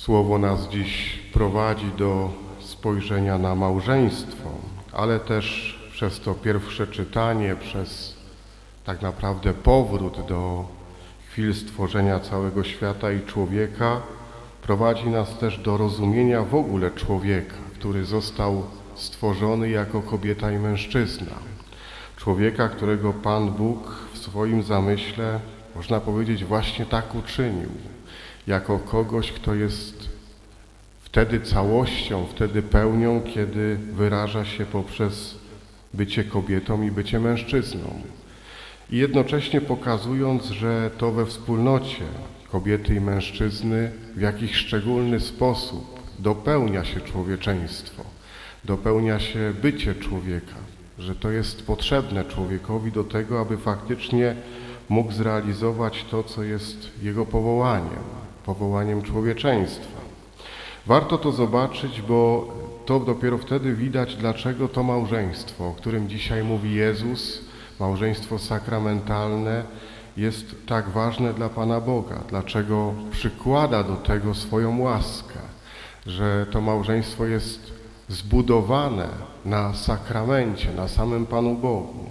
Słowo nas dziś prowadzi do spojrzenia na małżeństwo, ale też przez to pierwsze czytanie, przez tak naprawdę powrót do chwil stworzenia całego świata i człowieka, prowadzi nas też do rozumienia w ogóle człowieka, który został stworzony jako kobieta i mężczyzna. Człowieka, którego Pan Bóg w swoim zamyśle, można powiedzieć, właśnie tak uczynił, jako kogoś, kto jest wtedy całością, wtedy pełnią, kiedy wyraża się poprzez bycie kobietą i bycie mężczyzną. I jednocześnie pokazując, że to we wspólnocie kobiety i mężczyzny w jakiś szczególny sposób dopełnia się człowieczeństwo, dopełnia się bycie człowieka, że to jest potrzebne człowiekowi do tego, aby faktycznie mógł zrealizować to, co jest jego powołaniem, powołaniem człowieczeństwa. Warto to zobaczyć, bo to dopiero wtedy widać, dlaczego to małżeństwo, o którym dzisiaj mówi Jezus, małżeństwo sakramentalne, jest tak ważne dla Pana Boga, dlaczego przykłada do tego swoją łaskę, że to małżeństwo jest zbudowane na sakramencie, na samym Panu Bogu.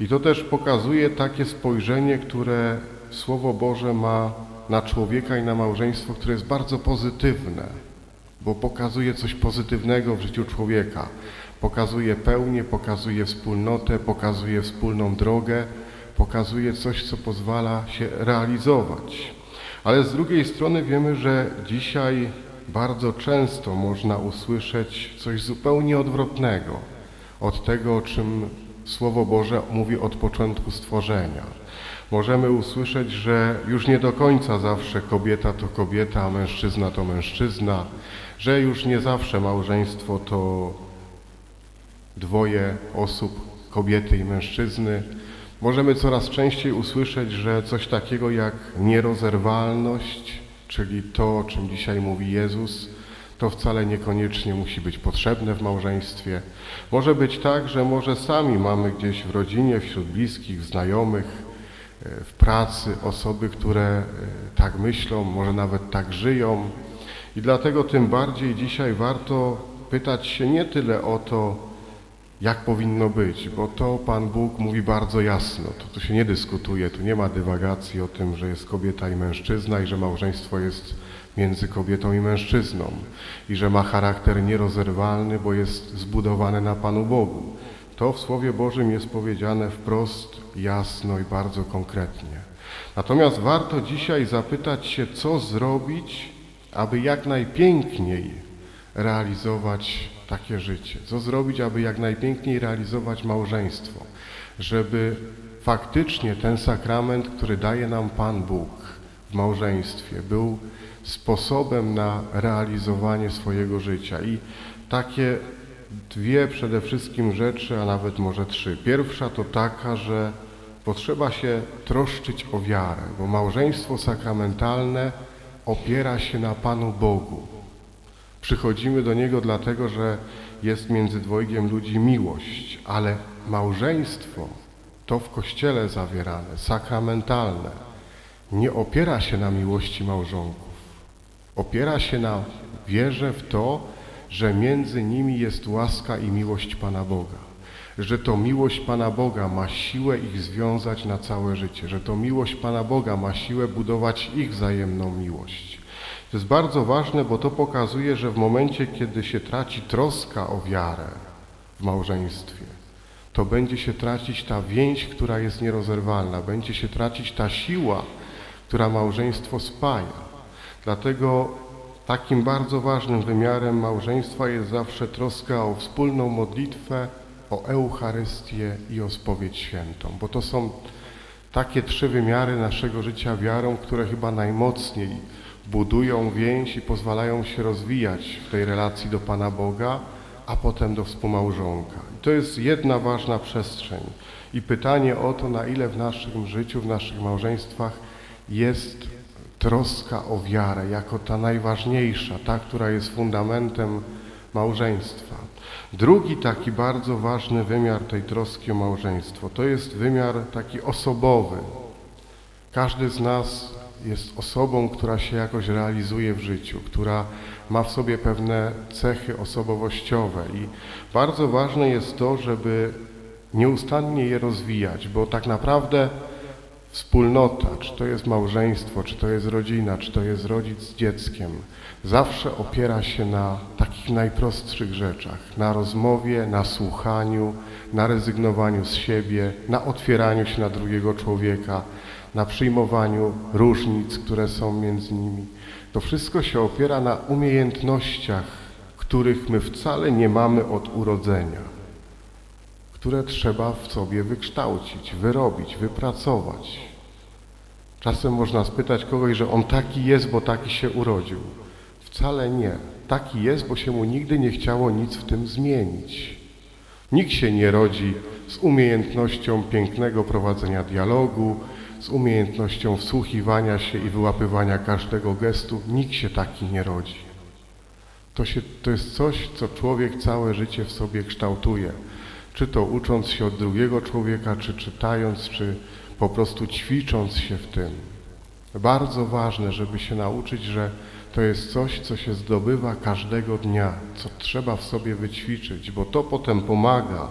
I to też pokazuje takie spojrzenie, które Słowo Boże ma na człowieka i na małżeństwo, które jest bardzo pozytywne, bo pokazuje coś pozytywnego w życiu człowieka. Pokazuje pełnię, pokazuje wspólnotę, pokazuje wspólną drogę, pokazuje coś, co pozwala się realizować. Ale z drugiej strony wiemy, że dzisiaj bardzo często można usłyszeć coś zupełnie odwrotnego od tego, o czym Słowo Boże mówi od początku stworzenia. Możemy usłyszeć, że już nie do końca zawsze kobieta to kobieta, a mężczyzna to mężczyzna, że już nie zawsze małżeństwo to dwoje osób, kobiety i mężczyzny. Możemy coraz częściej usłyszeć, że coś takiego jak nierozerwalność, czyli to, o czym dzisiaj mówi Jezus, to wcale niekoniecznie musi być potrzebne w małżeństwie. Może być tak, że może sami mamy gdzieś w rodzinie, wśród bliskich, znajomych, e, w pracy osoby, które e, tak myślą, może nawet tak żyją. I dlatego tym bardziej dzisiaj warto pytać się nie tyle o to, jak powinno być, bo to Pan Bóg mówi bardzo jasno. To tu się nie dyskutuje, tu nie ma dywagacji o tym, że jest kobieta i mężczyzna i że małżeństwo jest między kobietą i mężczyzną i że ma charakter nierozerwalny, bo jest zbudowane na Panu Bogu. To w Słowie Bożym jest powiedziane wprost, jasno i bardzo konkretnie. Natomiast warto dzisiaj zapytać się, co zrobić, aby jak najpiękniej realizować takie życie. Co zrobić, aby jak najpiękniej realizować małżeństwo, żeby faktycznie ten sakrament, który daje nam Pan Bóg w małżeństwie, był sposobem na realizowanie swojego życia. I takie dwie przede wszystkim rzeczy, a nawet może trzy. Pierwsza to taka, że potrzeba się troszczyć o wiarę, bo małżeństwo sakramentalne opiera się na Panu Bogu. Przychodzimy do Niego dlatego, że jest między dwojgiem ludzi miłość, ale małżeństwo to w Kościele zawierane, sakramentalne, nie opiera się na miłości małżonków. Opiera się na wierze w to, że między nimi jest łaska i miłość Pana Boga. Że to miłość Pana Boga ma siłę ich związać na całe życie. Że to miłość Pana Boga ma siłę budować ich wzajemną miłość. To jest bardzo ważne, bo to pokazuje, że w momencie, kiedy się traci troska o wiarę w małżeństwie, to będzie się tracić ta więź, która jest nierozerwalna, będzie się tracić ta siła, która małżeństwo spaja. Dlatego takim bardzo ważnym wymiarem małżeństwa jest zawsze troska o wspólną modlitwę, o Eucharystię i o spowiedź świętą, bo to są takie trzy wymiary naszego życia wiarą, które chyba najmocniej budują więź i pozwalają się rozwijać w tej relacji do Pana Boga, a potem do współmałżonka. I to jest jedna ważna przestrzeń. I pytanie o to, na ile w naszym życiu, w naszych małżeństwach jest troska o wiarę jako ta najważniejsza, ta, która jest fundamentem małżeństwa. Drugi taki bardzo ważny wymiar tej troski o małżeństwo to jest wymiar taki osobowy. Każdy z nas jest osobą, która się jakoś realizuje w życiu, która ma w sobie pewne cechy osobowościowe. I bardzo ważne jest to, żeby nieustannie je rozwijać, bo tak naprawdę wspólnota, czy to jest małżeństwo, czy to jest rodzina, czy to jest rodzic z dzieckiem, zawsze opiera się na takich najprostszych rzeczach, na rozmowie, na słuchaniu, na rezygnowaniu z siebie, na otwieraniu się na drugiego człowieka, na przyjmowaniu różnic, które są między nimi. To wszystko się opiera na umiejętnościach, których my wcale nie mamy od urodzenia które trzeba w sobie wykształcić, wyrobić, wypracować. Czasem można spytać kogoś, że on taki jest, bo taki się urodził. Wcale nie. Taki jest, bo się mu nigdy nie chciało nic w tym zmienić. Nikt się nie rodzi z umiejętnością pięknego prowadzenia dialogu, z umiejętnością wsłuchiwania się i wyłapywania każdego gestu. Nikt się taki nie rodzi. To, się, to jest coś, co człowiek całe życie w sobie kształtuje czy to ucząc się od drugiego człowieka, czy czytając, czy po prostu ćwicząc się w tym. Bardzo ważne, żeby się nauczyć, że to jest coś, co się zdobywa każdego dnia, co trzeba w sobie wyćwiczyć, bo to potem pomaga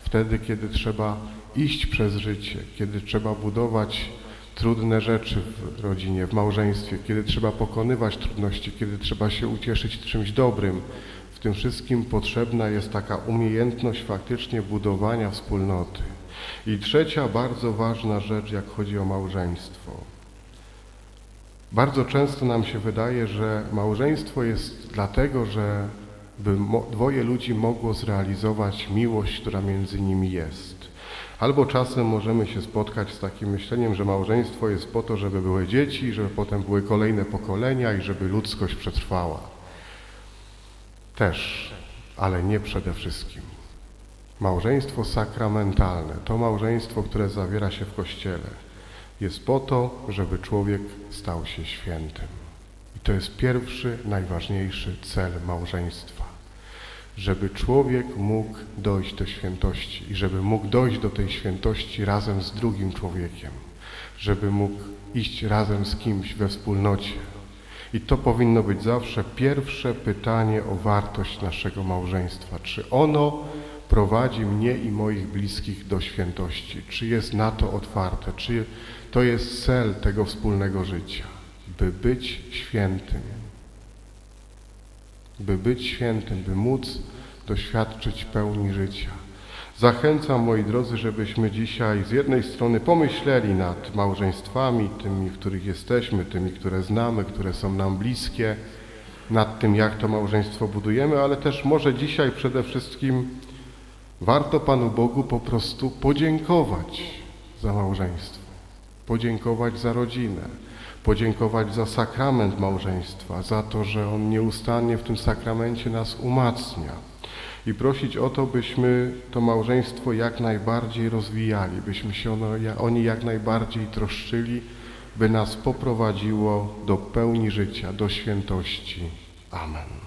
wtedy, kiedy trzeba iść przez życie, kiedy trzeba budować trudne rzeczy w rodzinie, w małżeństwie, kiedy trzeba pokonywać trudności, kiedy trzeba się ucieszyć czymś dobrym, w tym wszystkim potrzebna jest taka umiejętność faktycznie budowania wspólnoty. I trzecia bardzo ważna rzecz, jak chodzi o małżeństwo. Bardzo często nam się wydaje, że małżeństwo jest dlatego, że by dwoje ludzi mogło zrealizować miłość, która między nimi jest. Albo czasem możemy się spotkać z takim myśleniem, że małżeństwo jest po to, żeby były dzieci, żeby potem były kolejne pokolenia i żeby ludzkość przetrwała. Też, ale nie przede wszystkim. Małżeństwo sakramentalne, to małżeństwo, które zawiera się w Kościele, jest po to, żeby człowiek stał się świętym. I to jest pierwszy, najważniejszy cel małżeństwa. Żeby człowiek mógł dojść do świętości i żeby mógł dojść do tej świętości razem z drugim człowiekiem, żeby mógł iść razem z kimś we wspólnocie, i to powinno być zawsze pierwsze pytanie o wartość naszego małżeństwa. Czy ono prowadzi mnie i moich bliskich do świętości? Czy jest na to otwarte? Czy to jest cel tego wspólnego życia? By być świętym. By być świętym, by móc doświadczyć pełni życia. Zachęcam, moi drodzy, żebyśmy dzisiaj z jednej strony pomyśleli nad małżeństwami, tymi, w których jesteśmy, tymi, które znamy, które są nam bliskie, nad tym, jak to małżeństwo budujemy, ale też może dzisiaj przede wszystkim warto Panu Bogu po prostu podziękować za małżeństwo, podziękować za rodzinę, podziękować za sakrament małżeństwa, za to, że On nieustannie w tym sakramencie nas umacnia i prosić o to, byśmy to małżeństwo jak najbardziej rozwijali, byśmy się ono, oni jak najbardziej troszczyli, by nas poprowadziło do pełni życia, do świętości. Amen.